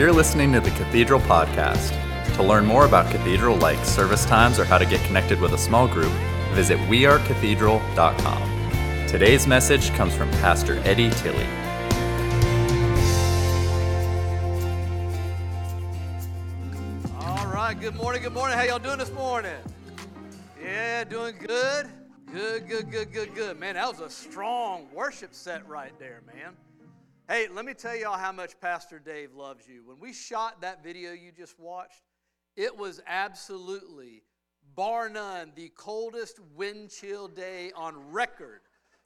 You're listening to the Cathedral Podcast. To learn more about Cathedral like service times or how to get connected with a small group, visit wearecathedral.com. Today's message comes from Pastor Eddie Tilley. All right, good morning, good morning. How y'all doing this morning? Yeah, doing good. Good, good, good, good, good. Man, that was a strong worship set right there, man. Hey, let me tell y'all how much Pastor Dave loves you. When we shot that video you just watched, it was absolutely, bar none, the coldest wind chill day on record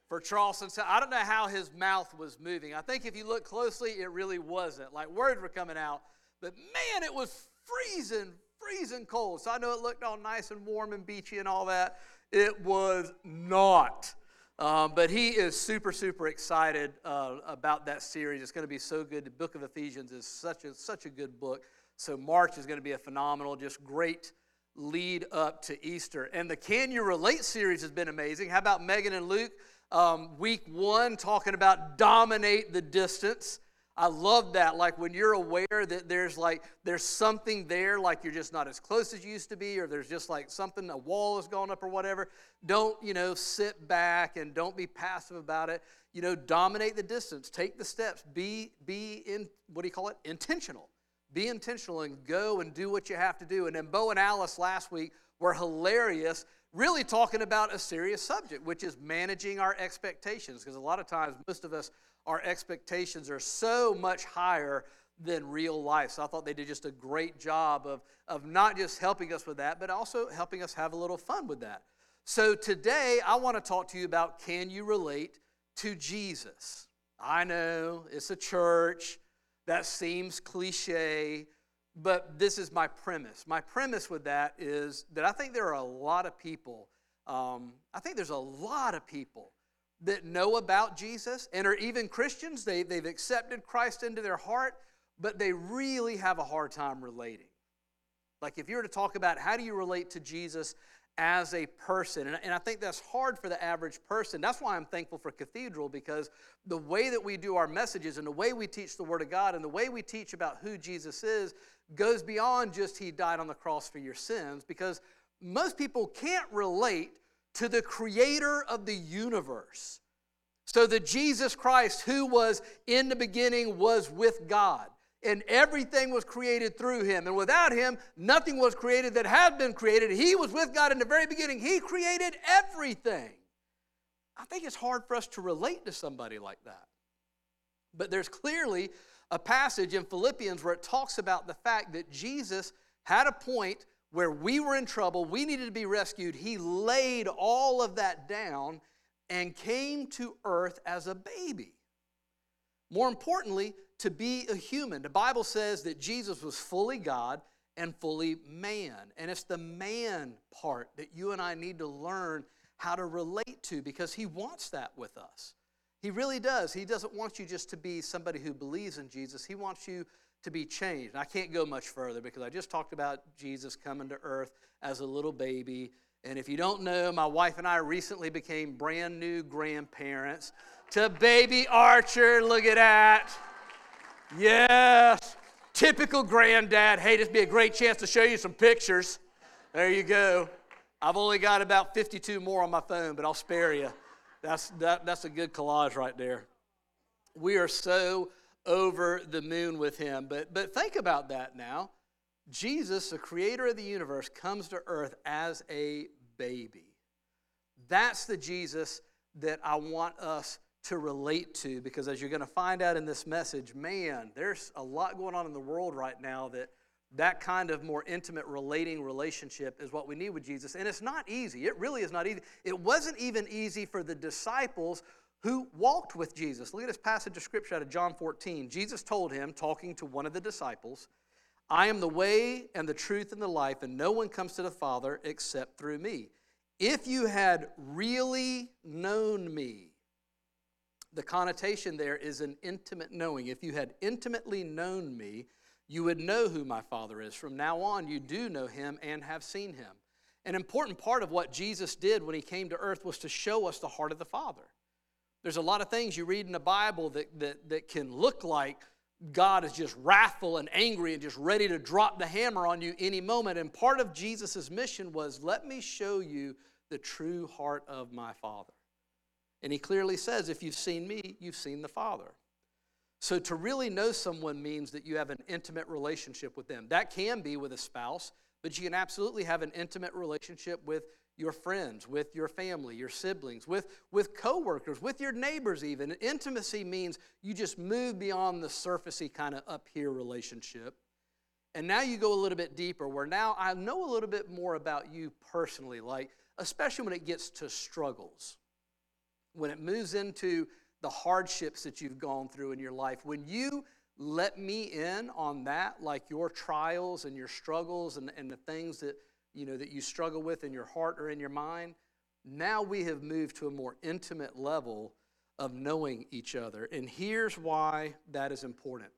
for Charleston. So I don't know how his mouth was moving. I think if you look closely, it really wasn't. Like words were coming out, but man, it was freezing, freezing cold. So I know it looked all nice and warm and beachy and all that. It was not. Um, but he is super, super excited uh, about that series. It's going to be so good. The book of Ephesians is such a, such a good book. So March is going to be a phenomenal, just great lead up to Easter. And the Can You Relate series has been amazing. How about Megan and Luke? Um, week one, talking about dominate the distance. I love that. Like when you're aware that there's like there's something there, like you're just not as close as you used to be, or there's just like something, a wall has gone up or whatever. Don't, you know, sit back and don't be passive about it. You know, dominate the distance, take the steps, be be in what do you call it? Intentional. Be intentional and go and do what you have to do. And then Bo and Alice last week were hilarious, really talking about a serious subject, which is managing our expectations. Because a lot of times, most of us our expectations are so much higher than real life. So I thought they did just a great job of, of not just helping us with that, but also helping us have a little fun with that. So today I want to talk to you about can you relate to Jesus? I know it's a church, that seems cliche, but this is my premise. My premise with that is that I think there are a lot of people, um, I think there's a lot of people that know about Jesus and are even Christians. They, they've accepted Christ into their heart, but they really have a hard time relating. Like if you were to talk about how do you relate to Jesus as a person, and, and I think that's hard for the average person. That's why I'm thankful for Cathedral because the way that we do our messages and the way we teach the Word of God and the way we teach about who Jesus is goes beyond just He died on the cross for your sins because most people can't relate to the creator of the universe. So the Jesus Christ, who was in the beginning, was with God. And everything was created through him. And without him, nothing was created that had been created. He was with God in the very beginning. He created everything. I think it's hard for us to relate to somebody like that. But there's clearly a passage in Philippians where it talks about the fact that Jesus had a point where we were in trouble, we needed to be rescued, he laid all of that down and came to earth as a baby. More importantly, to be a human. The Bible says that Jesus was fully God and fully man. And it's the man part that you and I need to learn how to relate to because he wants that with us. He really does. He doesn't want you just to be somebody who believes in Jesus, he wants you to be changed. I can't go much further because I just talked about Jesus coming to earth as a little baby. And if you don't know, my wife and I recently became brand new grandparents to baby Archer. Look at that. Yes. Typical granddad. Hey, this would be a great chance to show you some pictures. There you go. I've only got about 52 more on my phone, but I'll spare you. That's, that, that's a good collage right there. We are so over the moon with him. But, but think about that now. Jesus, the creator of the universe, comes to earth as a baby. That's the Jesus that I want us to relate to because as you're going to find out in this message, man, there's a lot going on in the world right now that that kind of more intimate relating relationship is what we need with Jesus. And it's not easy. It really is not easy. It wasn't even easy for the disciples who walked with Jesus. Look at this passage of scripture out of John 14. Jesus told him, talking to one of the disciples, I am the way and the truth and the life, and no one comes to the Father except through me. If you had really known me, the connotation there is an intimate knowing. If you had intimately known me, you would know who my Father is. From now on, you do know him and have seen him. An important part of what Jesus did when he came to earth was to show us the heart of the Father. There's a lot of things you read in the Bible that, that, that can look like God is just wrathful and angry and just ready to drop the hammer on you any moment. And part of Jesus' mission was let me show you the true heart of my Father. And he clearly says, if you've seen me, you've seen the Father. So to really know someone means that you have an intimate relationship with them. That can be with a spouse, but you can absolutely have an intimate relationship with your friends, with your family, your siblings, with, with coworkers, with your neighbors even. Intimacy means you just move beyond the surfacey kind of up here relationship. And now you go a little bit deeper where now I know a little bit more about you personally, like especially when it gets to struggles. When it moves into the hardships that you've gone through in your life, when you let me in on that, like your trials and your struggles and, and the things that you know that you struggle with in your heart or in your mind now we have moved to a more intimate level of knowing each other. And here's why that is important.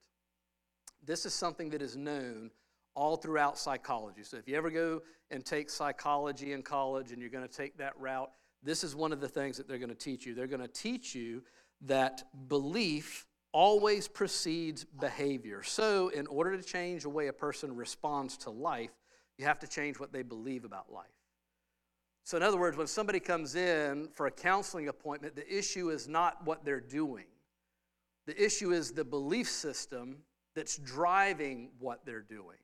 This is something that is known all throughout psychology. So if you ever go and take psychology in college and you're going to take that route this is one of the things that they're going to teach you. They're going to teach you that belief always precedes behavior so in order to change the way a person responds to life you have to change what they believe about life. So, in other words, when somebody comes in for a counseling appointment, the issue is not what they're doing. The issue is the belief system that's driving what they're doing.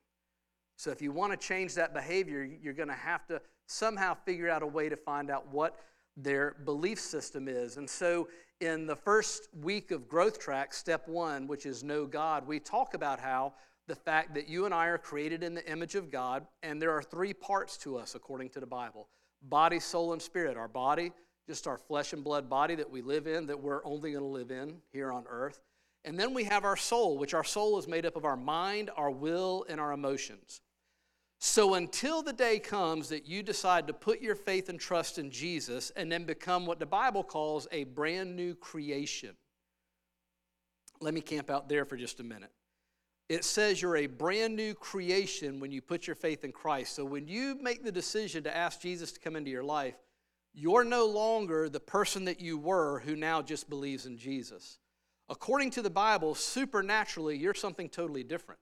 So, if you want to change that behavior, you're going to have to somehow figure out a way to find out what their belief system is. And so, in the first week of Growth Track, step one, which is Know God, we talk about how the fact that you and I are created in the image of God, and there are three parts to us according to the Bible body, soul, and spirit. Our body, just our flesh and blood body that we live in, that we're only going to live in here on earth. And then we have our soul, which our soul is made up of our mind, our will, and our emotions. So until the day comes that you decide to put your faith and trust in Jesus and then become what the Bible calls a brand new creation, let me camp out there for just a minute it says you're a brand new creation when you put your faith in Christ. So when you make the decision to ask Jesus to come into your life, you're no longer the person that you were who now just believes in Jesus. According to the Bible, supernaturally, you're something totally different.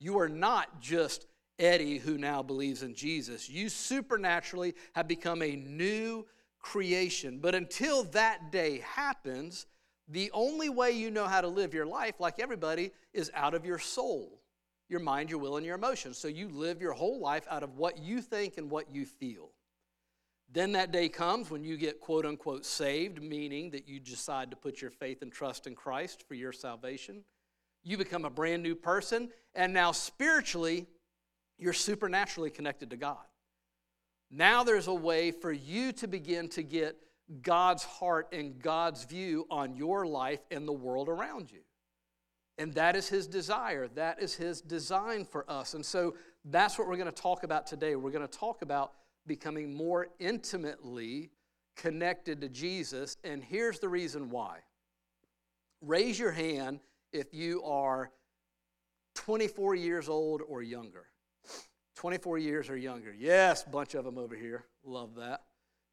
You are not just Eddie who now believes in Jesus. You supernaturally have become a new creation. But until that day happens, the only way you know how to live your life, like everybody, is out of your soul, your mind, your will, and your emotions. So you live your whole life out of what you think and what you feel. Then that day comes when you get quote unquote saved, meaning that you decide to put your faith and trust in Christ for your salvation. You become a brand new person, and now spiritually, you're supernaturally connected to God. Now there's a way for you to begin to get God's heart and God's view on your life and the world around you. And that is His desire. That is His design for us. And so that's what we're going to talk about today. We're going to talk about becoming more intimately connected to Jesus. And here's the reason why. Raise your hand if you are 24 years old or younger. 24 years or younger. Yes, bunch of them over here. Love that.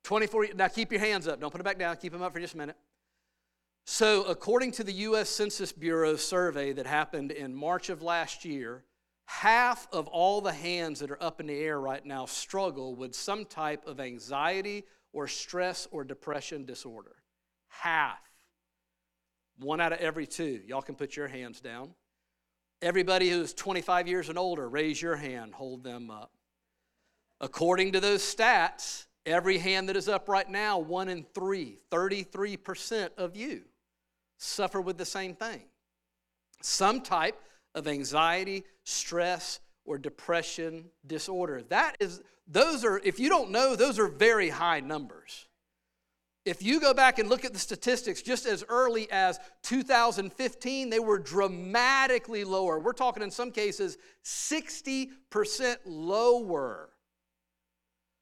24, now keep your hands up. Don't put it back down. Keep them up for just a minute. So, according to the U.S. Census Bureau survey that happened in March of last year, half of all the hands that are up in the air right now struggle with some type of anxiety or stress or depression disorder. Half. One out of every two. Y'all can put your hands down. Everybody who's 25 years and older, raise your hand, hold them up. According to those stats, Every hand that is up right now, one in three, 33% of you suffer with the same thing. Some type of anxiety, stress, or depression disorder. That is, those are, if you don't know, those are very high numbers. If you go back and look at the statistics just as early as 2015, they were dramatically lower. We're talking in some cases 60% lower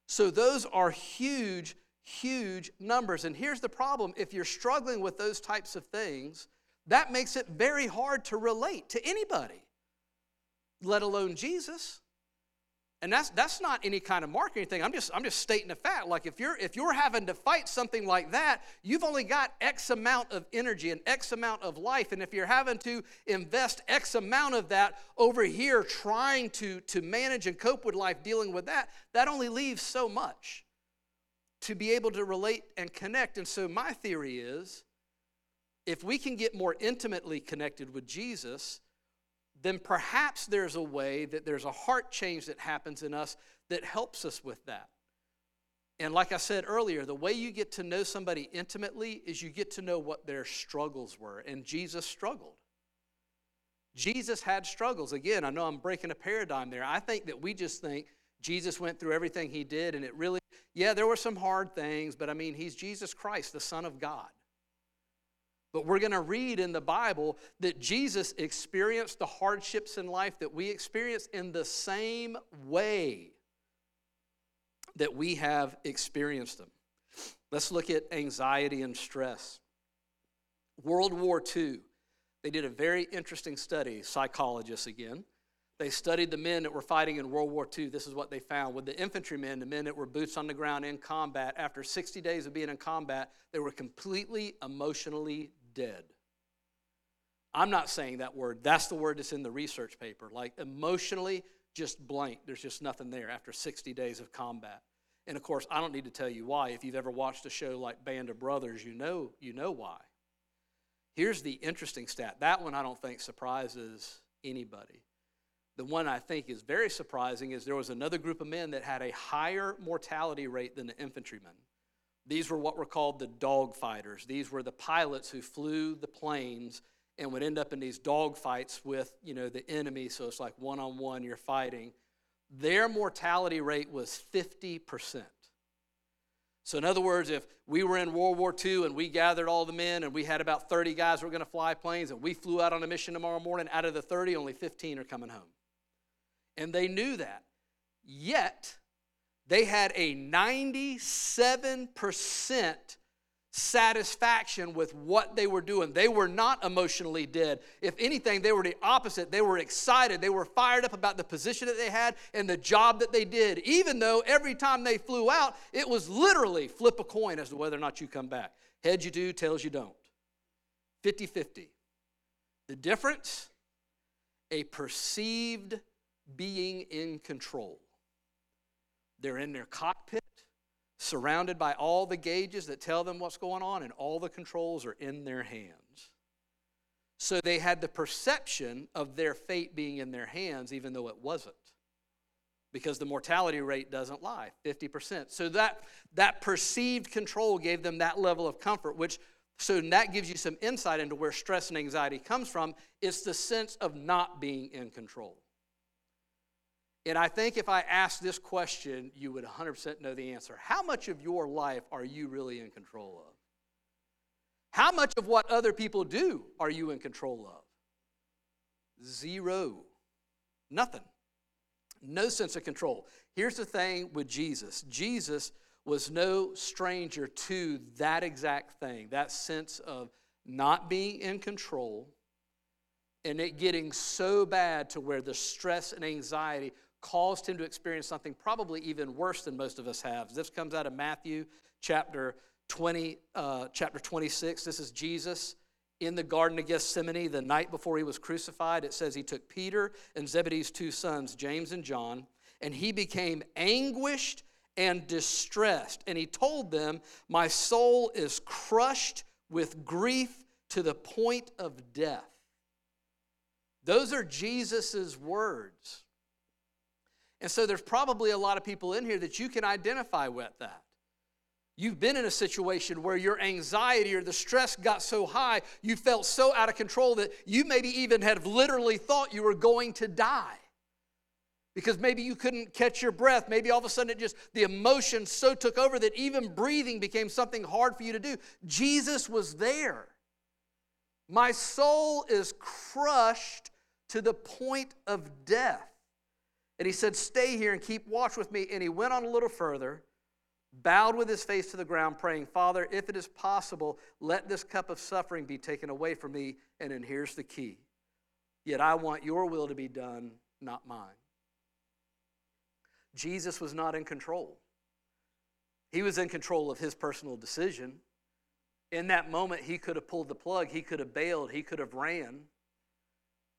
so those are huge, huge numbers. And here's the problem if you're struggling with those types of things, that makes it very hard to relate to anybody, let alone Jesus. And that's that's not any kind of marketing thing. I'm just I'm just stating a fact. Like if you're if you're having to fight something like that, you've only got X amount of energy and X amount of life. And if you're having to invest X amount of that over here trying to to manage and cope with life dealing with that, that only leaves so much to be able to relate and connect. And so my theory is if we can get more intimately connected with Jesus, then perhaps there's a way that there's a heart change that happens in us that helps us with that. And like I said earlier, the way you get to know somebody intimately is you get to know what their struggles were. And Jesus struggled. Jesus had struggles. Again, I know I'm breaking a paradigm there. I think that we just think Jesus went through everything he did, and it really, yeah, there were some hard things, but I mean, he's Jesus Christ, the Son of God. But we're going to read in the Bible that Jesus experienced the hardships in life that we experience in the same way that we have experienced them. Let's look at anxiety and stress. World War II, they did a very interesting study, psychologists again. They studied the men that were fighting in World War II. This is what they found. With the infantrymen, the men that were boots on the ground in combat, after 60 days of being in combat, they were completely emotionally dead. I'm not saying that word. That's the word that's in the research paper. Like emotionally, just blank. There's just nothing there after 60 days of combat. And of course, I don't need to tell you why. If you've ever watched a show like Band of Brothers, you know, you know why. Here's the interesting stat. That one I don't think surprises anybody. The one I think is very surprising is there was another group of men that had a higher mortality rate than the infantrymen. These were what were called the dog fighters. These were the pilots who flew the planes and would end up in these dog fights with, you know, the enemy. So it's like one on one, you're fighting. Their mortality rate was 50%. So, in other words, if we were in World War II and we gathered all the men and we had about 30 guys who were going to fly planes and we flew out on a mission tomorrow morning, out of the 30, only 15 are coming home. And they knew that. Yet, they had a 97% satisfaction with what they were doing. They were not emotionally dead. If anything, they were the opposite. They were excited. They were fired up about the position that they had and the job that they did, even though every time they flew out, it was literally flip a coin as to whether or not you come back. Heads you do, tails you don't. 50 50. The difference? A perceived being in control. They're in their cockpit, surrounded by all the gauges that tell them what's going on, and all the controls are in their hands. So they had the perception of their fate being in their hands, even though it wasn't. Because the mortality rate doesn't lie 50%. So that, that perceived control gave them that level of comfort, which so that gives you some insight into where stress and anxiety comes from. It's the sense of not being in control. And I think if I asked this question, you would 100% know the answer. How much of your life are you really in control of? How much of what other people do are you in control of? Zero. Nothing. No sense of control. Here's the thing with Jesus Jesus was no stranger to that exact thing, that sense of not being in control and it getting so bad to where the stress and anxiety caused him to experience something probably even worse than most of us have. This comes out of Matthew chapter 20, uh, chapter 26. This is Jesus in the Garden of Gethsemane the night before he was crucified. It says he took Peter and Zebedee's two sons, James and John, and he became anguished and distressed. And he told them, My soul is crushed with grief to the point of death. Those are Jesus' words. And so there's probably a lot of people in here that you can identify with that. You've been in a situation where your anxiety or the stress got so high, you felt so out of control that you maybe even had literally thought you were going to die. Because maybe you couldn't catch your breath. Maybe all of a sudden it just, the emotion so took over that even breathing became something hard for you to do. Jesus was there. My soul is crushed to the point of death. And he said, Stay here and keep watch with me. And he went on a little further, bowed with his face to the ground, praying, Father, if it is possible, let this cup of suffering be taken away from me. And then here's the key Yet I want your will to be done, not mine. Jesus was not in control. He was in control of his personal decision. In that moment, he could have pulled the plug, he could have bailed, he could have ran.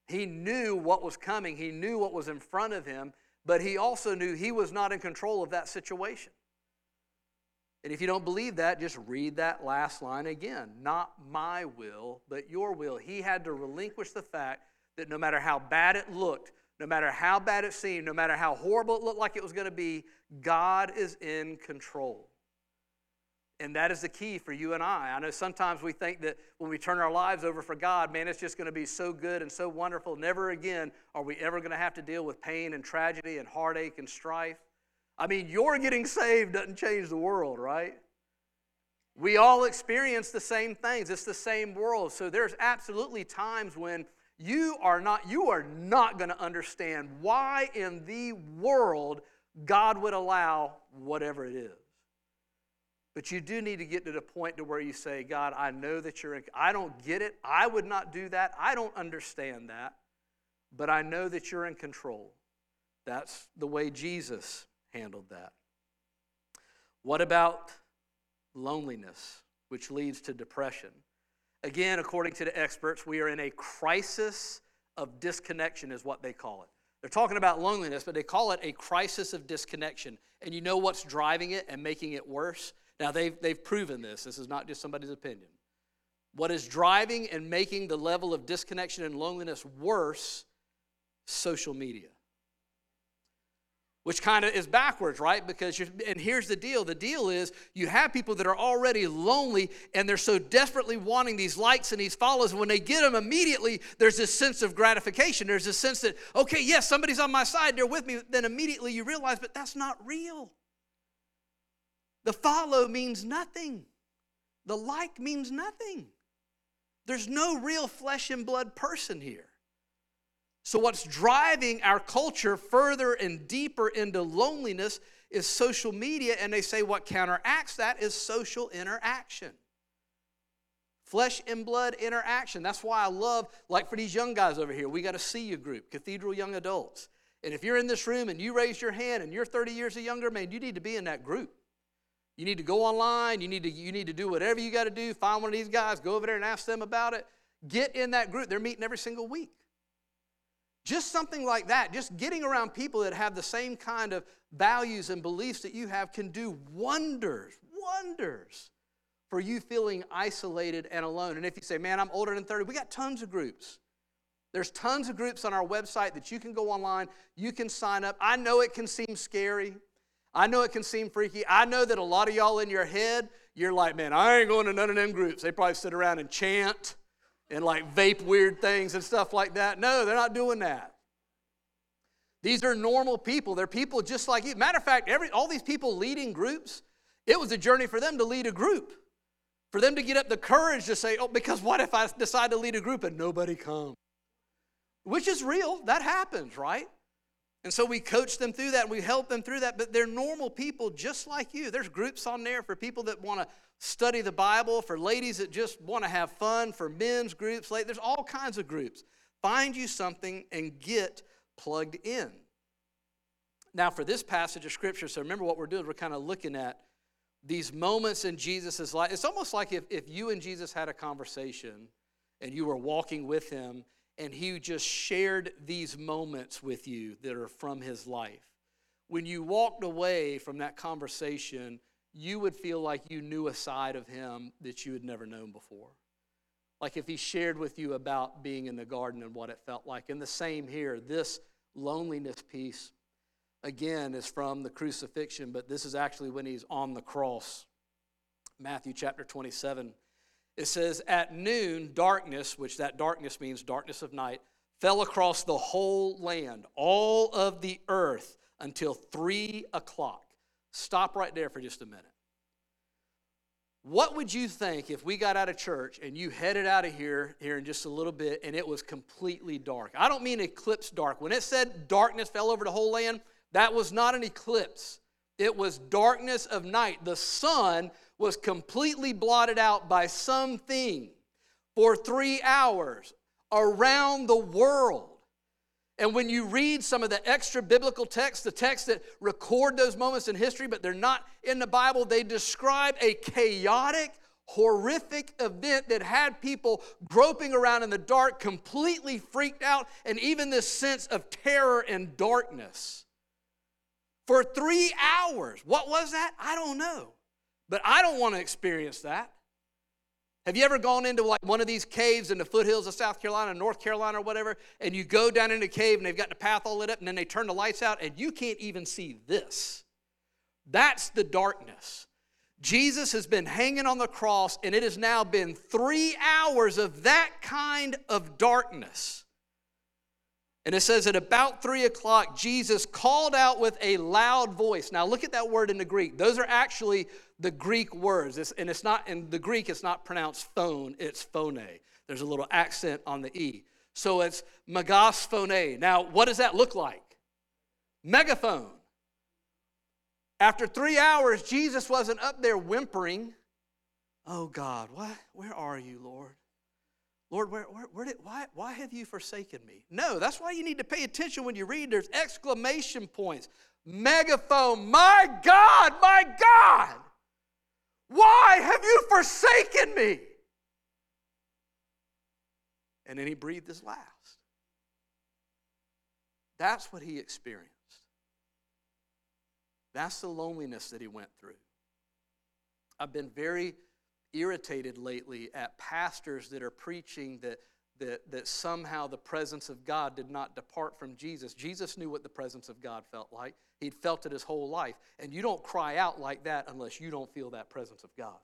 He knew what was coming, he knew what was in front of him, but he also knew he was not in control of that situation. And if you don't believe that, just read that last line again. Not my will, but your will. He had to relinquish the fact that no matter how bad it looked, no matter how bad it seemed, no matter how horrible it looked like it was going to be, God is in control. And that is the key for you and I. I know sometimes we think that when we turn our lives over for God, man, it's just going to be so good and so wonderful. Never again are we ever going to have to deal with pain and tragedy and heartache and strife. I mean, your getting saved doesn't change the world, right? We all experience the same things. It's the same world. So there's absolutely times when you are not you are not going to understand why in the world God would allow whatever it is. But you do need to get to the point to where you say, God, I know that you're in, I don't get it. I would not do that. I don't understand that. But I know that you're in control. That's the way Jesus handled that. What about loneliness, which leads to depression? Again, according to the experts, we are in a crisis of disconnection, is what they call it. They're talking about loneliness, but they call it a crisis of disconnection. And you know what's driving it and making it worse? Now, they've, they've proven this. This is not just somebody's opinion. What is driving and making the level of disconnection and loneliness worse? Social media which kind of is backwards, right? Because you're, and here's the deal the deal is you have people that are already lonely and they're so desperately wanting these likes and these follows. And when they get them immediately, there's this sense of gratification. There's this sense that, okay, yes, somebody's on my side, they're with me. Then immediately you realize, but that's not real. The follow means nothing, the like means nothing. There's no real flesh and blood person here. So, what's driving our culture further and deeper into loneliness is social media, and they say what counteracts that is social interaction. Flesh and blood interaction. That's why I love, like for these young guys over here, we got a see you group, Cathedral Young Adults. And if you're in this room and you raise your hand and you're 30 years or younger, man, you need to be in that group. You need to go online, you need to, you need to do whatever you got to do, find one of these guys, go over there and ask them about it. Get in that group. They're meeting every single week. Just something like that, just getting around people that have the same kind of values and beliefs that you have can do wonders, wonders for you feeling isolated and alone. And if you say, man, I'm older than 30, we got tons of groups. There's tons of groups on our website that you can go online, you can sign up. I know it can seem scary. I know it can seem freaky. I know that a lot of y'all in your head, you're like, man, I ain't going to none of them groups. They probably sit around and chant and like vape weird things and stuff like that. No, they're not doing that. These are normal people. They're people just like you. Matter of fact, every, all these people leading groups, it was a journey for them to lead a group. For them to get up the courage to say, oh, because what if I decide to lead a group and nobody comes? Which is real. That happens, right? And so we coach them through that and we help them through that, but they're normal people just like you. There's groups on there for people that want to study the Bible, for ladies that just want to have fun, for men's groups. There's all kinds of groups. Find you something and get plugged in. Now, for this passage of Scripture, so remember what we're doing, we're kind of looking at these moments in Jesus' life. It's almost like if, if you and Jesus had a conversation and you were walking with him and he just shared these moments with you that are from his life. When you walked away from that conversation, you would feel like you knew a side of him that you had never known before. Like if he shared with you about being in the garden and what it felt like. And the same here, this loneliness piece, again, is from the crucifixion, but this is actually when he's on the cross. Matthew chapter 27. It says, At noon, darkness, which that darkness means darkness of night, fell across the whole land, all of the earth, until three o'clock. Stop right there for just a minute. What would you think if we got out of church and you headed out of here here in just a little bit and it was completely dark? I don't mean eclipse dark. When it said darkness fell over the whole land, that was not an eclipse. It was darkness of night. The sun was completely blotted out by something for three hours around the world. And when you read some of the extra biblical texts, the texts that record those moments in history, but they're not in the Bible, they describe a chaotic, horrific event that had people groping around in the dark, completely freaked out, and even this sense of terror and darkness. For three hours. What was that? I don't know. But I don't want to experience that. Have you ever gone into like one of these caves in the foothills of South Carolina, North Carolina, or whatever, and you go down in a cave and they've got the path all lit up, and then they turn the lights out, and you can't even see this? That's the darkness. Jesus has been hanging on the cross, and it has now been three hours of that kind of darkness. And it says at about three o'clock, Jesus called out with a loud voice. Now, look at that word in the Greek. Those are actually the Greek words. It's, and it's not, in the Greek, it's not pronounced phone, it's phone. There's a little accent on the E. So it's megaphone. Now, what does that look like? Megaphone. After three hours, Jesus wasn't up there whimpering. Oh God, why, where are you, Lord? Lord, where, where, where did, why, why have you forsaken me? No, that's why you need to pay attention when you read. There's exclamation points, megaphone, my God, my God, why have you forsaken me? And then he breathed his last. That's what he experienced. That's the loneliness that he went through. I've been very irritated lately at pastors that are preaching that, that, that somehow the presence of God did not depart from Jesus. Jesus knew what the presence of God felt like, he'd felt it his whole life. And you don't cry out like that unless you don't feel that presence of God.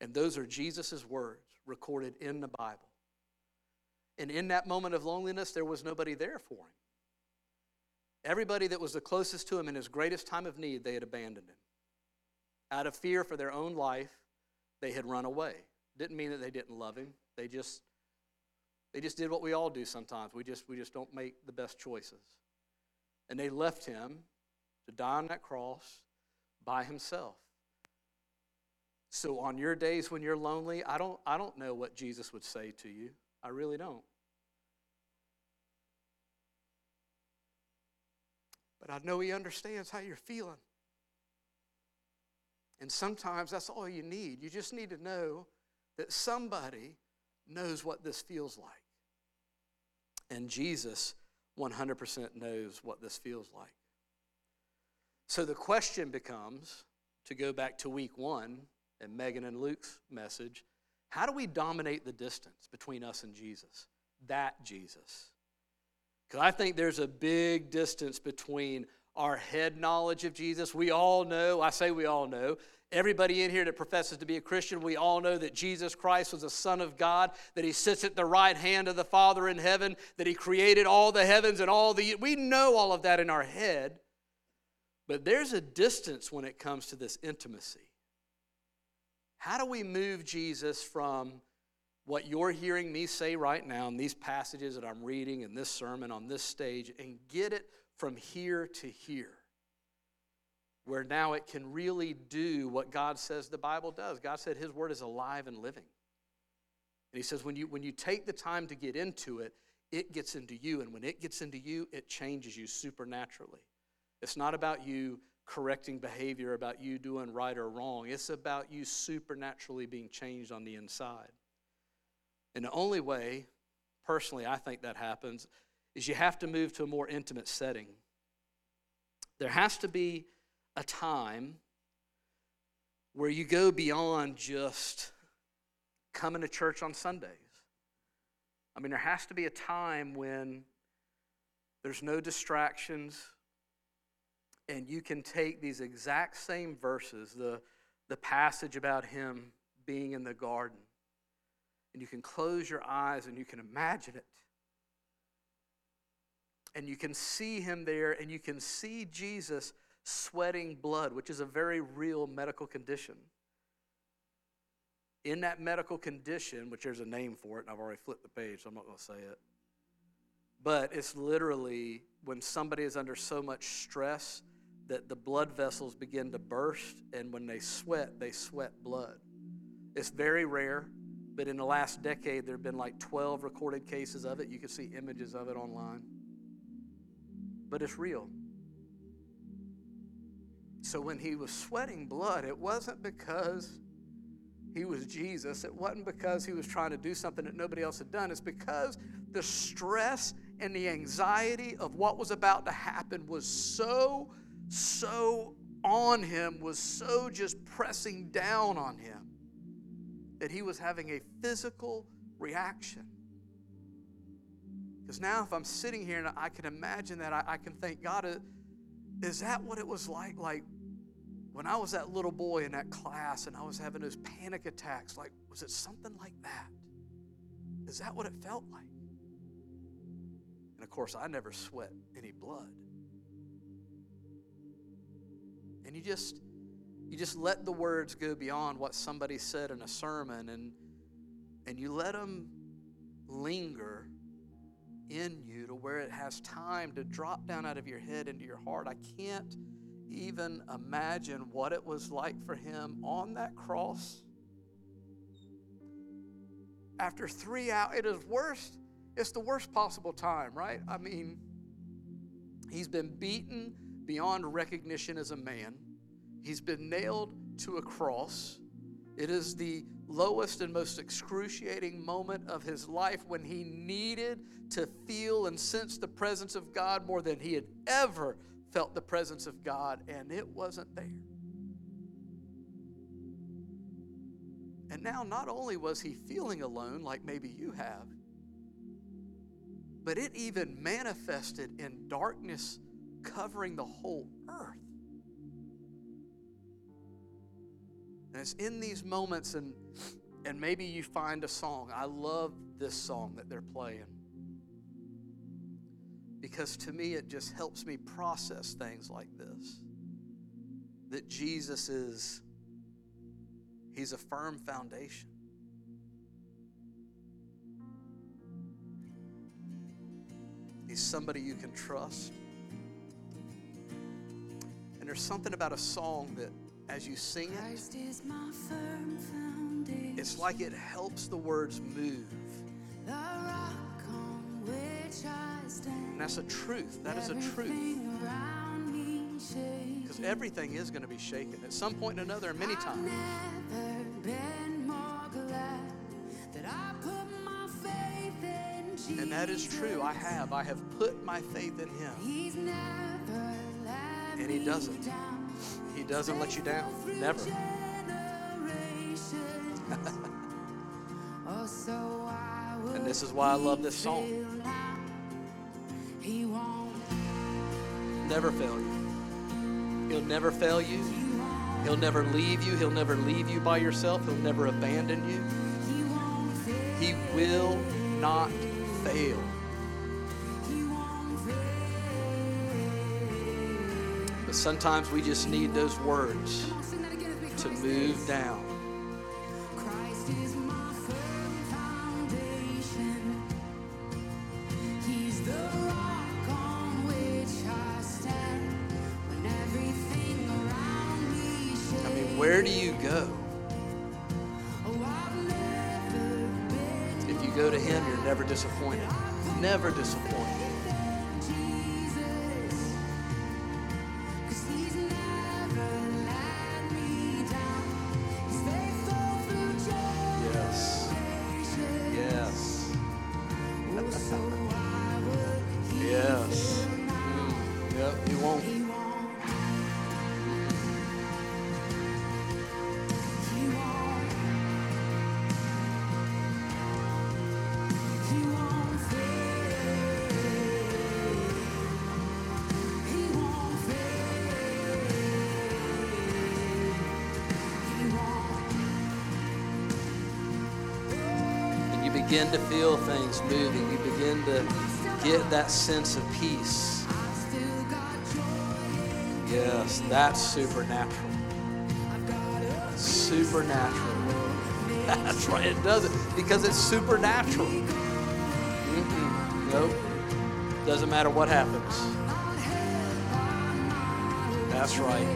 And those are Jesus' words recorded in the Bible. And in that moment of loneliness, there was nobody there for him. Everybody that was the closest to him in his greatest time of need, they had abandoned him. Out of fear for their own life, they had run away. Didn't mean that they didn't love him. They just they just did what we all do sometimes. We just we just don't make the best choices. And they left him to die on that cross by himself. So on your days when you're lonely, I don't I don't know what Jesus would say to you. I really don't. but I know He understands how you're feeling. And sometimes that's all you need. You just need to know that somebody knows what this feels like. And Jesus 100% knows what this feels like. So the question becomes to go back to week one and Megan and Luke's message how do we dominate the distance between us and Jesus? That Jesus. Because I think there's a big distance between our head knowledge of Jesus. We all know, I say we all know, everybody in here that professes to be a Christian, we all know that Jesus Christ was the Son of God, that He sits at the right hand of the Father in heaven, that He created all the heavens and all the. We know all of that in our head. But there's a distance when it comes to this intimacy. How do we move Jesus from what you're hearing me say right now in these passages that I'm reading in this sermon on this stage and get it from here to here, where now it can really do what God says the Bible does. God said His Word is alive and living. And He says when you, when you take the time to get into it, it gets into you. And when it gets into you, it changes you supernaturally. It's not about you correcting behavior, about you doing right or wrong. It's about you supernaturally being changed on the inside. And the only way, personally, I think that happens is you have to move to a more intimate setting. There has to be a time where you go beyond just coming to church on Sundays. I mean, there has to be a time when there's no distractions and you can take these exact same verses, the, the passage about him being in the garden, and you can close your eyes and you can imagine it. And you can see him there, and you can see Jesus sweating blood, which is a very real medical condition. In that medical condition, which there's a name for it, and I've already flipped the page, so I'm not going to say it. But it's literally when somebody is under so much stress that the blood vessels begin to burst, and when they sweat, they sweat blood. It's very rare. But in the last decade, there have been like 12 recorded cases of it. You can see images of it online. But it's real. So when he was sweating blood, it wasn't because he was Jesus. It wasn't because he was trying to do something that nobody else had done. It's because the stress and the anxiety of what was about to happen was so, so on him, was so just pressing down on him that he was having a physical reaction. Because now, if I'm sitting here and I can imagine that, I, I can think, God, uh, is that what it was like? Like when I was that little boy in that class and I was having those panic attacks, like, was it something like that? Is that what it felt like? And of course, I never sweat any blood. And you just you just let the words go beyond what somebody said in a sermon and and you let them linger in you to where it has time to drop down out of your head into your heart. I can't even imagine what it was like for him on that cross. After three hours, it is worst, it's the worst possible time, right? I mean, he's been beaten beyond recognition as a man, he's been nailed to a cross. It is the lowest and most excruciating moment of his life when he needed to feel and sense the presence of God more than he had ever felt the presence of God, and it wasn't there. And now, not only was he feeling alone, like maybe you have, but it even manifested in darkness covering the whole earth. And it's in these moments, and, and maybe you find a song. I love this song that they're playing because to me it just helps me process things like this. That Jesus is, He's a firm foundation. He's somebody you can trust. And there's something about a song that as you sing it, it's like it helps the words move. And that's a truth. That is a truth. Because everything is going to be shaken at some point or another, and many times. That And that is true. I have. I have put my faith in Him. And He doesn't. He doesn't let you down. Never. and this is why I love this song. never fail you. He'll never fail you. He'll never leave you. He'll never leave you by yourself. He'll never abandon you. He will not fail. But sometimes we just need those words to move down. Begin to feel things moving. You begin to get that sense of peace. Yes, that's supernatural. Supernatural. That's right, it does it because it's supernatural. Mm-mm. Nope. Doesn't matter what happens. That's right.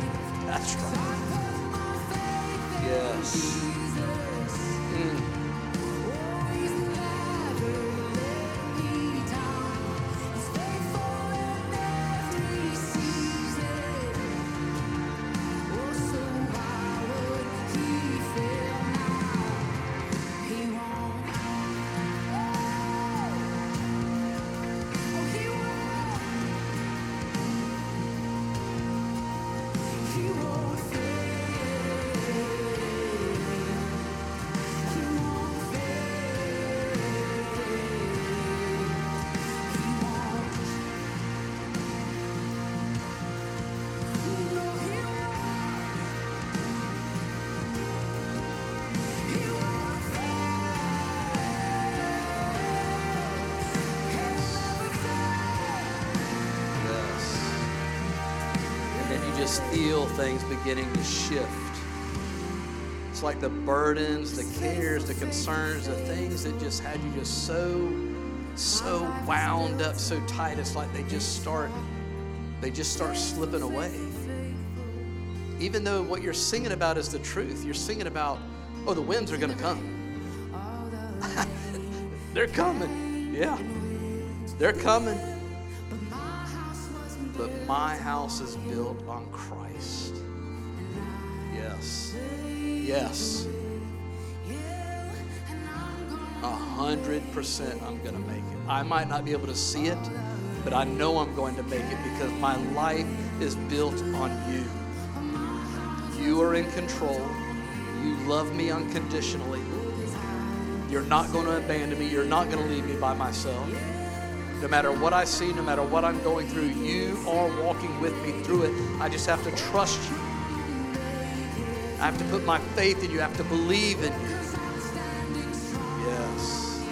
That's right. Yes. Just feel things beginning to shift. It's like the burdens, the cares, the concerns, the things that just had you just so, so wound up, so tight. It's like they just start, they just start slipping away. Even though what you're singing about is the truth, you're singing about, oh, the winds are going to come. They're coming. Yeah. They're coming. But my house is built on Christ. Yes. Yes. A hundred percent I'm going to make it. I might not be able to see it, but I know I'm going to make it because my life is built on you. You are in control. You love me unconditionally. You're not going to abandon me. You're not going to leave me by myself. No matter what I see, no matter what I'm going through, you are walking with me through it. I just have to trust you. I have to put my faith in you. I have to believe in you. Yes.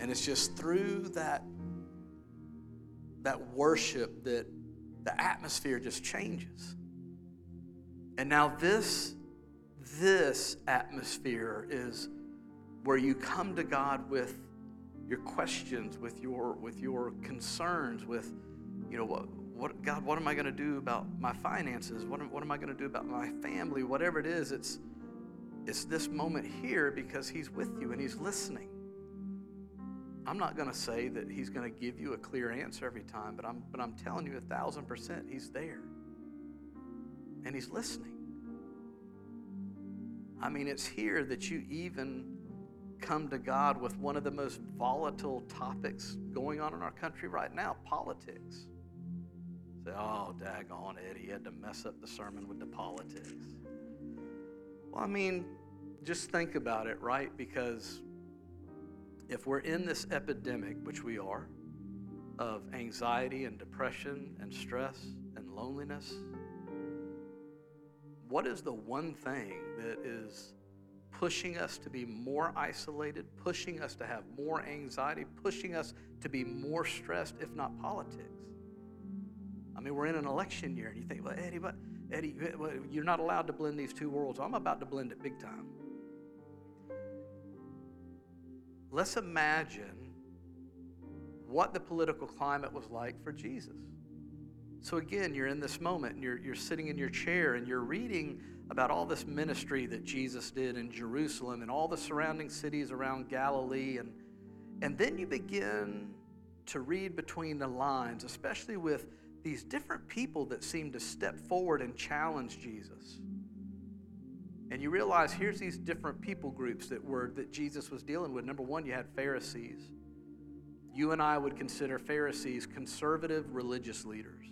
And it's just through that that worship that the atmosphere just changes. And now this this atmosphere is where you come to God with your questions, with your with your concerns, with you know what what God, what am I going to do about my finances? What am, what am I going to do about my family? Whatever it is, it's it's this moment here because He's with you and He's listening. I'm not going to say that He's going to give you a clear answer every time, but I'm but I'm telling you a thousand percent He's there and He's listening. I mean, it's here that you even come to God with one of the most volatile topics going on in our country right now politics. Say, oh, daggone it, he had to mess up the sermon with the politics. Well, I mean, just think about it, right? Because if we're in this epidemic, which we are, of anxiety and depression and stress and loneliness, what is the one thing that is pushing us to be more isolated, pushing us to have more anxiety, pushing us to be more stressed, if not politics? I mean, we're in an election year, and you think, well, Eddie, but Eddie, you're not allowed to blend these two worlds. I'm about to blend it big time. Let's imagine what the political climate was like for Jesus. So again, you're in this moment and you're, you're sitting in your chair and you're reading about all this ministry that Jesus did in Jerusalem and all the surrounding cities around Galilee. And, and then you begin to read between the lines, especially with these different people that seem to step forward and challenge Jesus. And you realize here's these different people groups that were that Jesus was dealing with. Number one, you had Pharisees. You and I would consider Pharisees conservative religious leaders.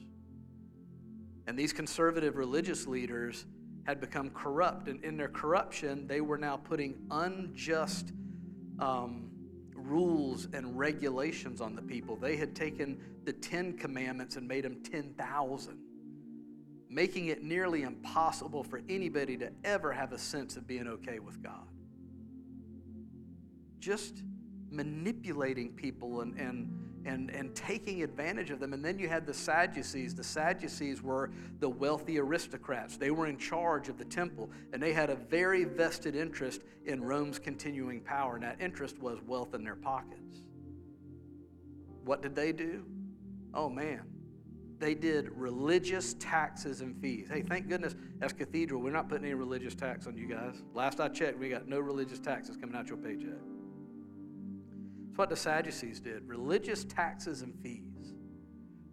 And these conservative religious leaders had become corrupt. And in their corruption, they were now putting unjust um, rules and regulations on the people. They had taken the Ten Commandments and made them 10,000, making it nearly impossible for anybody to ever have a sense of being okay with God. Just manipulating people and, and and, and taking advantage of them. And then you had the Sadducees. The Sadducees were the wealthy aristocrats. They were in charge of the temple, and they had a very vested interest in Rome's continuing power, and that interest was wealth in their pockets. What did they do? Oh, man. They did religious taxes and fees. Hey, thank goodness as Cathedral, we're not putting any religious tax on you guys. Last I checked, we got no religious taxes coming out your paycheck. That's what the Sadducees did religious taxes and fees.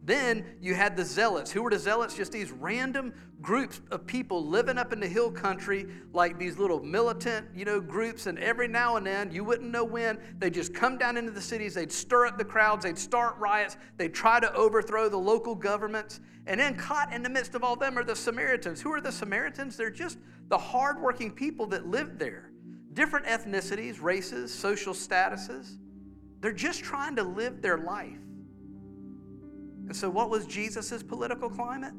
Then you had the zealots. Who were the zealots? Just these random groups of people living up in the hill country, like these little militant, you know, groups. And every now and then, you wouldn't know when, they'd just come down into the cities, they'd stir up the crowds, they'd start riots, they'd try to overthrow the local governments. And then caught in the midst of all them are the Samaritans. Who are the Samaritans? They're just the hardworking people that lived there. Different ethnicities, races, social statuses. They're just trying to live their life. And so, what was Jesus' political climate?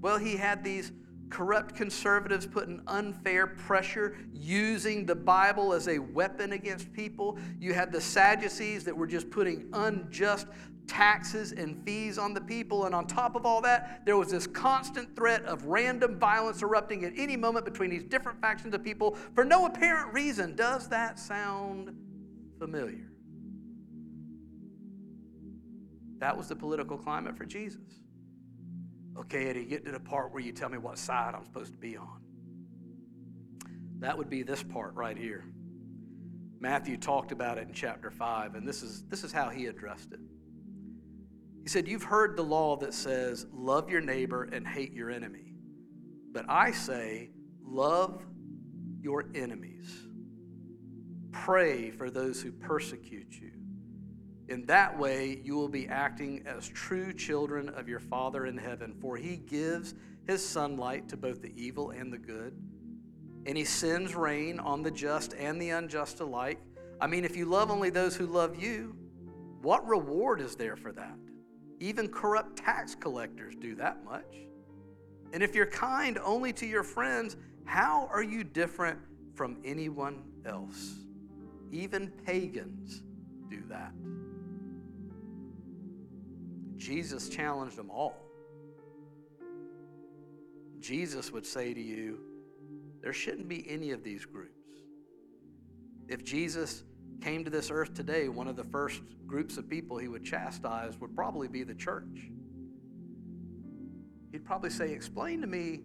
Well, he had these corrupt conservatives putting unfair pressure, using the Bible as a weapon against people. You had the Sadducees that were just putting unjust taxes and fees on the people. And on top of all that, there was this constant threat of random violence erupting at any moment between these different factions of people for no apparent reason. Does that sound familiar? That was the political climate for Jesus. Okay, Eddie, get to the part where you tell me what side I'm supposed to be on. That would be this part right here. Matthew talked about it in chapter 5, and this is, this is how he addressed it. He said, You've heard the law that says, Love your neighbor and hate your enemy. But I say, Love your enemies. Pray for those who persecute you. In that way, you will be acting as true children of your Father in heaven, for he gives his sunlight to both the evil and the good, and he sends rain on the just and the unjust alike. I mean, if you love only those who love you, what reward is there for that? Even corrupt tax collectors do that much. And if you're kind only to your friends, how are you different from anyone else? Even pagans do that. Jesus challenged them all. Jesus would say to you, there shouldn't be any of these groups. If Jesus came to this earth today, one of the first groups of people he would chastise would probably be the church. He'd probably say, Explain to me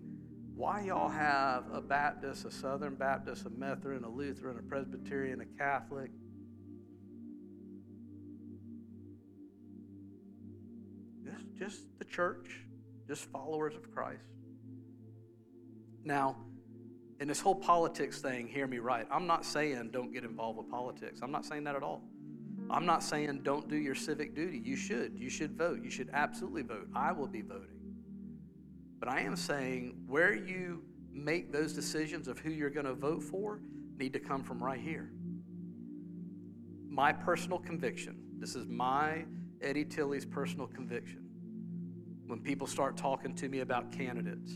why y'all have a Baptist, a Southern Baptist, a Methodist, a Lutheran, a Presbyterian, a Catholic, just the church, just followers of Christ. Now, in this whole politics thing, hear me right. I'm not saying don't get involved with politics. I'm not saying that at all. I'm not saying don't do your civic duty. You should. You should vote. You should absolutely vote. I will be voting. But I am saying where you make those decisions of who you're going to vote for need to come from right here. My personal conviction. This is my Eddie Tilley's personal conviction when people start talking to me about candidates,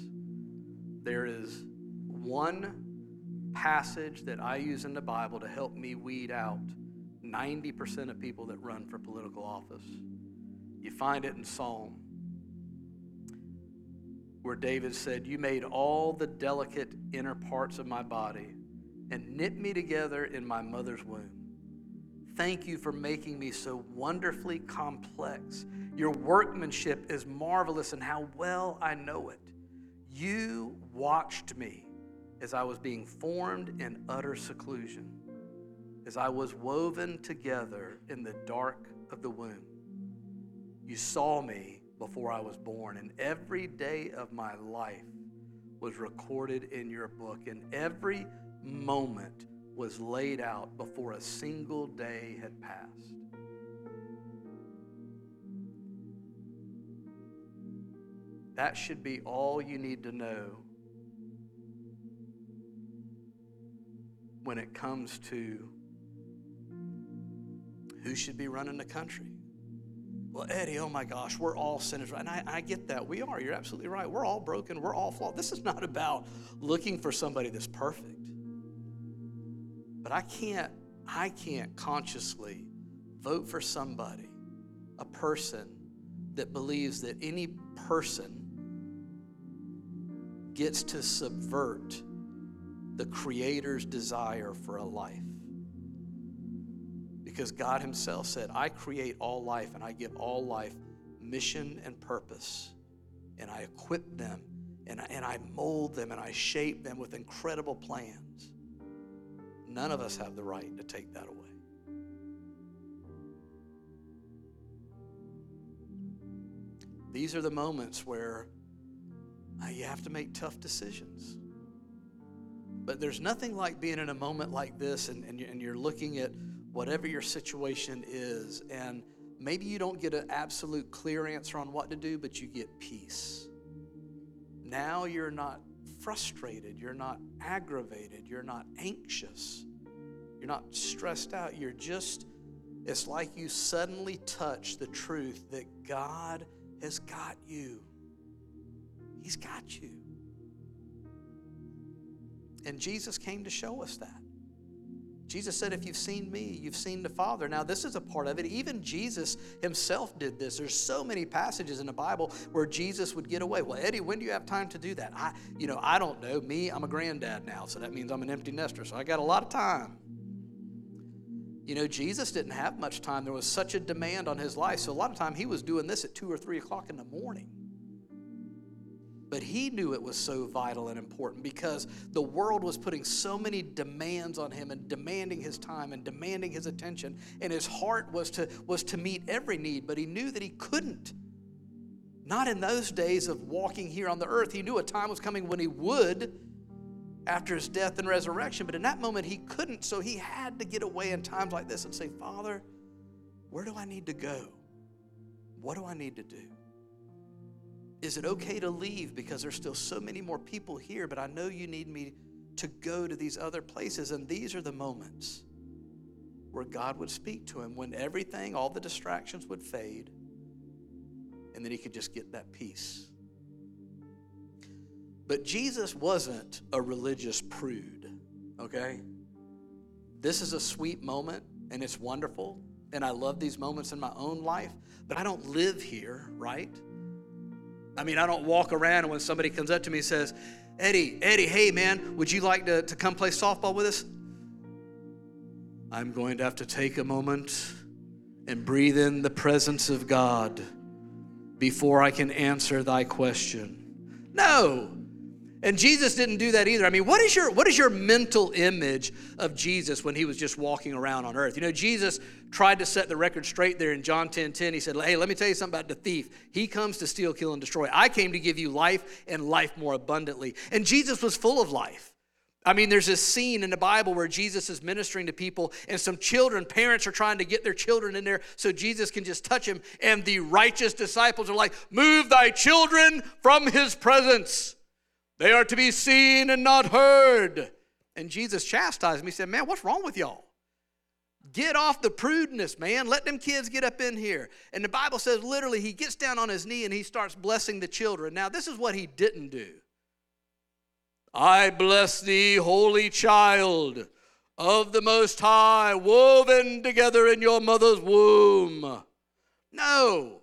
there is one passage that I use in the Bible to help me weed out 90% of people that run for political office. You find it in Psalm, where David said, You made all the delicate inner parts of my body and knit me together in my mother's womb. Thank you for making me so wonderfully complex. Your workmanship is marvelous, and how well I know it. You watched me as I was being formed in utter seclusion, as I was woven together in the dark of the womb. You saw me before I was born, and every day of my life was recorded in your book, and every moment was laid out before a single day had passed. That should be all you need to know when it comes to who should be running the country. Well, Eddie, oh my gosh, we're all sinners. And I, I, get that. We are. You're absolutely right. We're all broken. We're all flawed. This is not about looking for somebody that's perfect. But I can't, I can't consciously vote for somebody, a person that believes that any person gets to subvert the Creator's desire for a life. Because God Himself said, I create all life and I give all life mission and purpose. And I equip them and I, and I mold them and I shape them with incredible plans. None of us have the right to take that away. These are the moments where uh, you have to make tough decisions. But there's nothing like being in a moment like this and, and, you're looking at whatever your situation is, and maybe you don't get an absolute clear answer on what to do, but you get peace. Now you're not frustrated, you're not aggravated, you're not anxious, you're not stressed out. You're just, it's like you suddenly touch the truth that God has got you. He's got you. And Jesus came to show us that. Jesus said, If you've seen me, you've seen the Father. Now, this is a part of it. Even Jesus himself did this. There's so many passages in the Bible where Jesus would get away. Well, Eddie, when do you have time to do that? I, you know, I don't know. Me, I'm a granddad now, so that means I'm an empty nester, so I got a lot of time. You know, Jesus didn't have much time. There was such a demand on his life. So a lot of time he was doing this at two or three o'clock in the morning. But he knew it was so vital and important because the world was putting so many demands on him and demanding his time and demanding his attention. And his heart was to, was to meet every need, but he knew that he couldn't. Not in those days of walking here on the earth. He knew a time was coming when he would after his death and resurrection, but in that moment he couldn't, so he had to get away in times like this and say, Father, where do I need to go? What do I need to do? Is it okay to leave because there's still so many more people here, but I know you need me to go to these other places? And these are the moments where God would speak to him when everything, all the distractions would fade, and then he could just get that peace. But Jesus wasn't a religious prude, okay? This is a sweet moment and it's wonderful, and I love these moments in my own life, but I don't live here, right? I mean, I don't walk around when somebody comes up to me and says, Eddie, Eddie, hey man, would you like to, to come play softball with us? I'm going to have to take a moment and breathe in the presence of God before I can answer thy question. No. And Jesus didn't do that either. I mean, what is your what is your mental image of Jesus when he was just walking around on earth? You know, Jesus tried to set the record straight there in John 10 10. He said, Hey, let me tell you something about the thief. He comes to steal, kill, and destroy. I came to give you life and life more abundantly. And Jesus was full of life. I mean, there's this scene in the Bible where Jesus is ministering to people, and some children, parents are trying to get their children in there so Jesus can just touch him. And the righteous disciples are like, Move thy children from his presence. They are to be seen and not heard. And Jesus chastised me. Said, Man, what's wrong with y'all? Get off the prudeness, man. Let them kids get up in here. And the Bible says literally, he gets down on his knee and he starts blessing the children. Now, this is what he didn't do. I bless thee, holy child of the Most High, woven together in your mother's womb. No.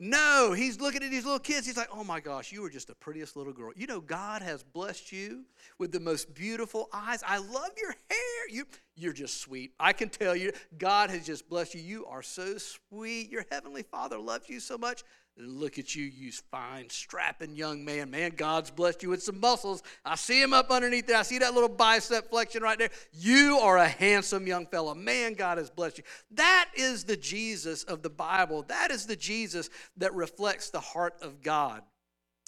No, he's looking at these little kids. He's like, oh my gosh, you are just the prettiest little girl. You know, God has blessed you with the most beautiful eyes. I love your hair. You, you're just sweet. I can tell you, God has just blessed you. You are so sweet. Your heavenly Father loves you so much. Look at you, you fine, strapping young man. Man, God's blessed you with some muscles. I see him up underneath there. I see that little bicep flexion right there. You are a handsome young fella. Man, God has blessed you. That is the Jesus of the Bible. That is the Jesus that reflects the heart of God.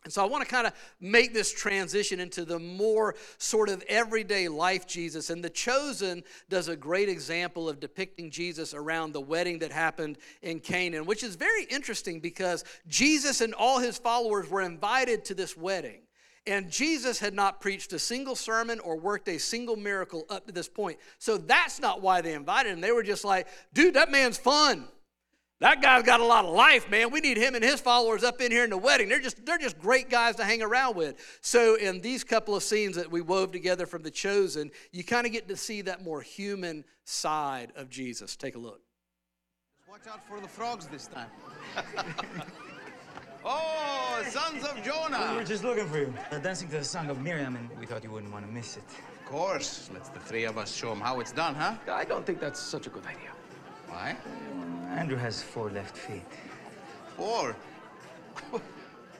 And so I want to kind of make this transition into the more sort of everyday life Jesus. And The Chosen does a great example of depicting Jesus around the wedding that happened in Canaan, which is very interesting because Jesus and all his followers were invited to this wedding. And Jesus had not preached a single sermon or worked a single miracle up to this point. So that's not why they invited him. They were just like, dude, that man's fun. That guy's got a lot of life, man. We need him and his followers up in here in the wedding. They're just, they're just great guys to hang around with. So, in these couple of scenes that we wove together from The Chosen, you kind of get to see that more human side of Jesus. Take a look. Watch out for the frogs this time. oh, sons of Jonah! We were just looking for you. Uh, dancing to the song of Miriam, and we thought you wouldn't want to miss it. Of course. Let's the three of us show them how it's done, huh? I don't think that's such a good idea. Why? Andrew has four left feet. Four?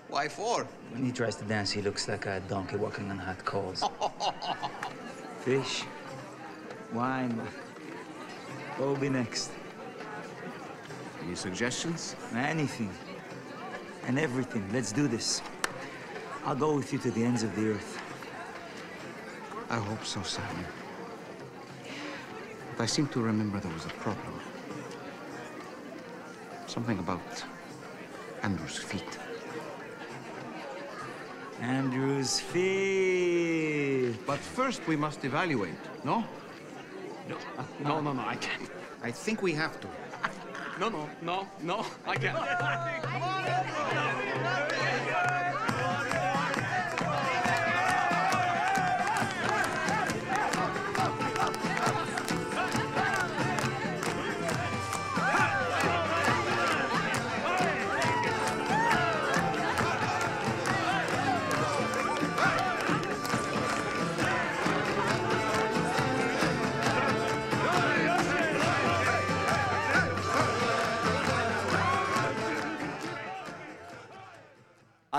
Why four? When he tries to dance, he looks like a donkey walking on hot coals. Fish, wine. What will be next? Any suggestions? Anything. And everything. Let's do this. I'll go with you to the ends of the earth. I hope so, Simon. But I seem to remember there was a problem. Something about Andrew's feet. Andrew's feet. But first we must evaluate, no? No, uh, no, no, no, I can't. I think we have to. No, no, no, no, I can't.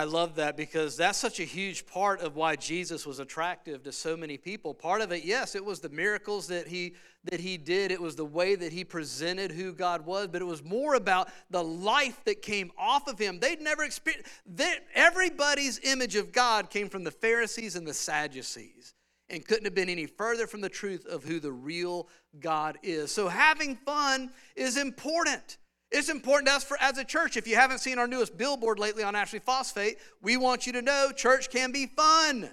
I love that because that's such a huge part of why Jesus was attractive to so many people. Part of it, yes, it was the miracles that he that he did. It was the way that he presented who God was, but it was more about the life that came off of him. They'd never experienced that everybody's image of God came from the Pharisees and the Sadducees and couldn't have been any further from the truth of who the real God is. So having fun is important. It's important to us for as a church. If you haven't seen our newest billboard lately on Ashley Phosphate, we want you to know church can be fun.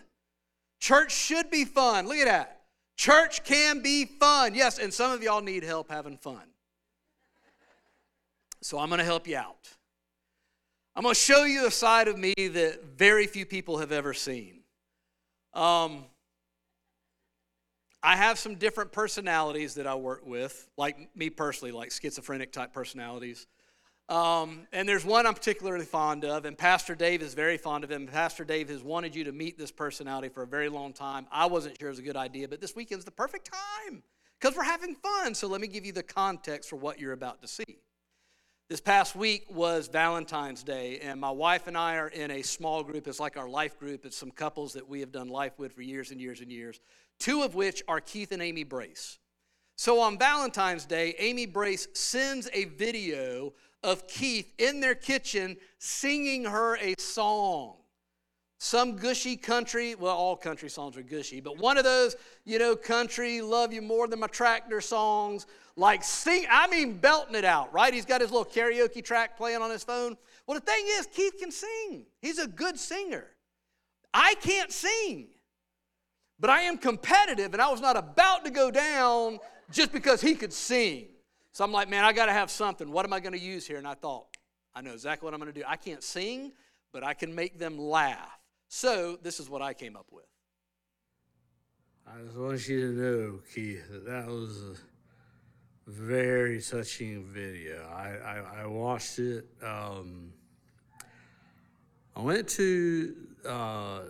Church should be fun. Look at that. Church can be fun. Yes, and some of y'all need help having fun. So I'm going to help you out. I'm going to show you a side of me that very few people have ever seen. Um, I have some different personalities that I work with, like me personally, like schizophrenic type personalities. Um, and there's one I'm particularly fond of, and Pastor Dave is very fond of him. Pastor Dave has wanted you to meet this personality for a very long time. I wasn't sure it was a good idea, but this weekend's the perfect time because we're having fun. So let me give you the context for what you're about to see. This past week was Valentine's Day, and my wife and I are in a small group. It's like our life group. It's some couples that we have done life with for years and years and years two of which are Keith and Amy Brace. So on Valentine's Day, Amy Brace sends a video of Keith in their kitchen singing her a song. Some gushy country, well, all country songs are gushy, but one of those, you know, country, love you more than my tractor songs, like sing, I mean, belting it out, right? He's got his little karaoke track playing on his phone. Well, the thing is, Keith can sing, he's a good singer. I can't sing. But I am competitive, and I was not about to go down just because he could sing. So I'm like, man, I got to have something. What am I going to use here? And I thought, I know exactly what I'm going to do. I can't sing, but I can make them laugh. So this is what I came up with. I just want you to know, Keith, that that was a very touching video. I, I, I watched it. Um, I went to uh,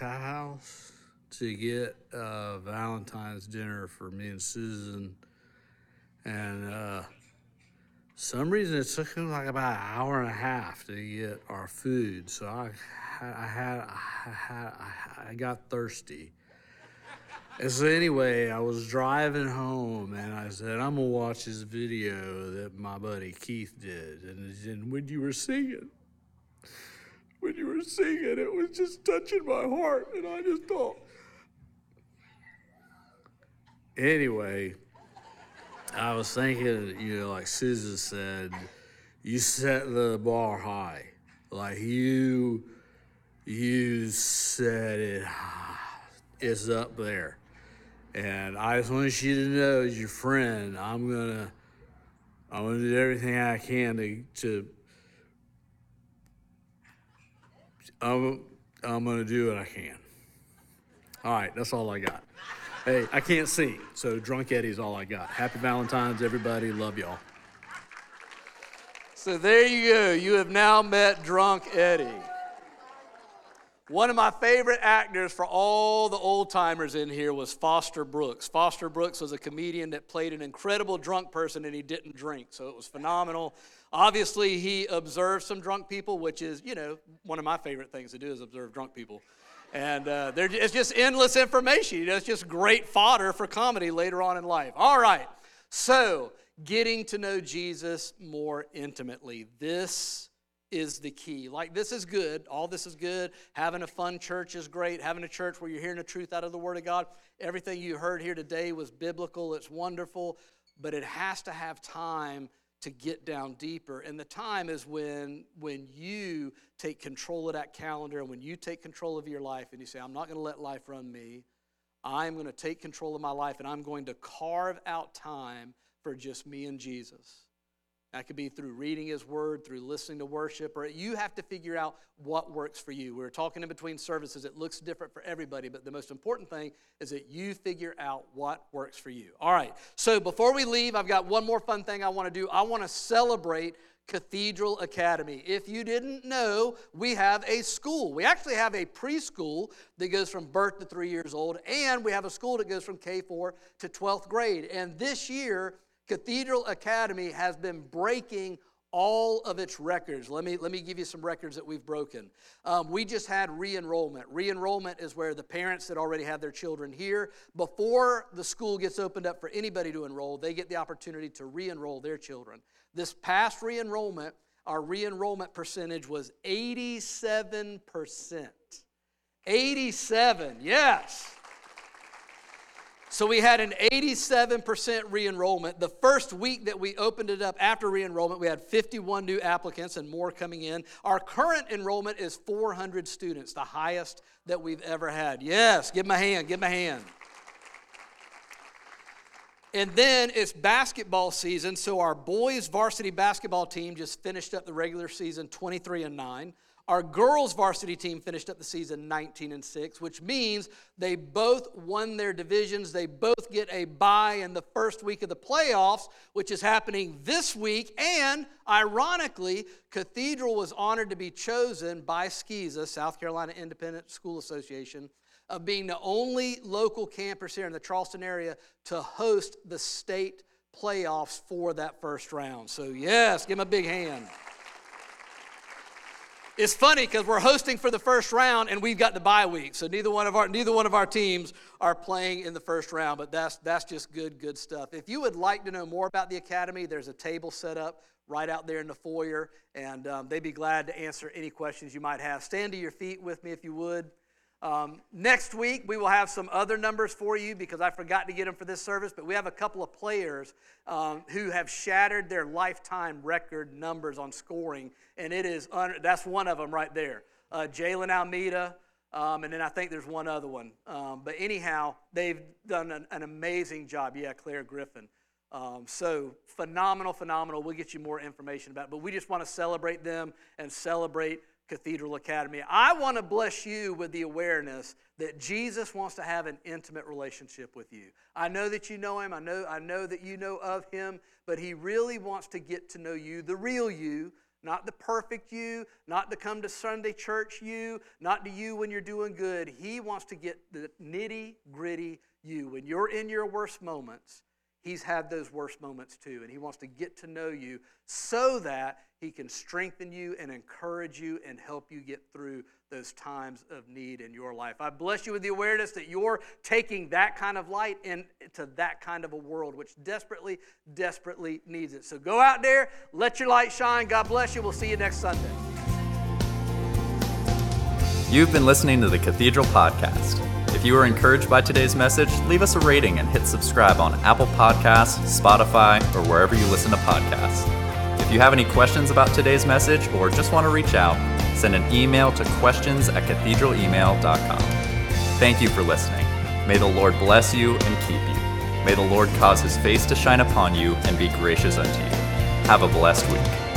house to get uh, Valentine's dinner for me and Susan, and uh, some reason it took him like about an hour and a half to get our food. So I, I had, I had, I got thirsty. And so anyway, I was driving home and I said, I'm gonna watch this video that my buddy Keith did. And, and when you were singing, when you were singing, it was just touching my heart. And I just thought, anyway, I was thinking, you know, like Susan said, you set the bar high. Like you, you set it, it's up there. And I just want you to know, as your friend, I'm gonna, I'm gonna do everything I can to, to I'm, I'm gonna do what I can. All right, that's all I got. Hey, I can't sing, so Drunk Eddie's all I got. Happy Valentine's, everybody. Love y'all. So there you go. You have now met Drunk Eddie. One of my favorite actors for all the old timers in here was Foster Brooks. Foster Brooks was a comedian that played an incredible drunk person and he didn't drink, so it was phenomenal. Obviously, he observed some drunk people, which is, you know, one of my favorite things to do is observe drunk people. And uh, it's just endless information. You know, it's just great fodder for comedy later on in life. All right, so getting to know Jesus more intimately. This is the key. Like, this is good. All this is good. Having a fun church is great. Having a church where you're hearing the truth out of the Word of God. Everything you heard here today was biblical. It's wonderful. But it has to have time to get down deeper. And the time is when, when you take control of that calendar and when you take control of your life and you say, I'm not going to let life run me. I'm going to take control of my life and I'm going to carve out time for just me and Jesus. That could be through reading His Word, through listening to worship, or you have to figure out what works for you. We are talking in between services. It looks different for everybody, but the most important thing is that you figure out what works for you. All right, so before we leave, I've got one more fun thing I want to do. I want to celebrate Cathedral Academy. If you didn't know, we have a school. We actually have a preschool that goes from birth to three years old, and we have a school that goes from K 4 to 12th grade. And this year, Cathedral Academy has been breaking all of its records. Let me, let me give you some records that we've broken. Um, we just had re enrollment. Re enrollment is where the parents that already have their children here, before the school gets opened up for anybody to enroll, they get the opportunity to re enroll their children. This past re enrollment, our re enrollment percentage was 87%. 87, yes. So we had an 87% re enrollment. The first week that we opened it up after re enrollment, we had 51 new applicants and more coming in. Our current enrollment is 400 students, the highest that we've ever had. Yes, give them a hand, give them a hand. And then it's basketball season, so our boys varsity basketball team just finished up the regular season 23 and 9. Our girls varsity team finished up the season 19 and 6, which means they both won their divisions. They both get a bye in the first week of the playoffs, which is happening this week. And ironically, Cathedral was honored to be chosen by SCISA, South Carolina Independent School Association, of being the only local campus here in the Charleston area to host the state playoffs for that first round. So, yes, give them a big hand. It's funny because we're hosting for the first round and we've got the bye week, so neither one of our neither one of our teams are playing in the first round. But that's that's just good good stuff. If you would like to know more about the academy, there's a table set up right out there in the foyer, and um, they'd be glad to answer any questions you might have. Stand to your feet with me if you would. Um, next week, we will have some other numbers for you because I forgot to get them for this service, but we have a couple of players um, who have shattered their lifetime record numbers on scoring, and it is un- that's one of them right there. Uh, Jalen Almeida, um, and then I think there's one other one. Um, but anyhow, they've done an, an, amazing job. Yeah, Claire Griffin. Um, so phenomenal, phenomenal. We'll get you more information about it, but we just want to celebrate them and celebrate Cathedral Academy. I want to bless you with the awareness that Jesus wants to have an intimate relationship with you. I know that you know him, I know, I know that you know of him, but he really wants to get to know you, the real you, not the perfect you, not the come to Sunday church you, not to you when you're doing good. He wants to get the nitty gritty you. When you're in your worst moments, He's had those worst moments too, and He wants to get to know you so that He can strengthen you and encourage you and help you get through those times of need in your life. I bless you with the awareness that you're taking that kind of light into that kind of a world which desperately, desperately needs it. So go out there, let your light shine. God bless you. We'll see you next Sunday. You've been listening to the Cathedral Podcast. If you were encouraged by today's message, leave us a rating and hit subscribe on Apple Podcasts, Spotify, or wherever you listen to podcasts. If you have any questions about today's message or just want to reach out, send an email to questions at cathedralemail.com. Thank you for listening. May the Lord bless you and keep you. May the Lord cause his face to shine upon you and be gracious unto you. Have a blessed week.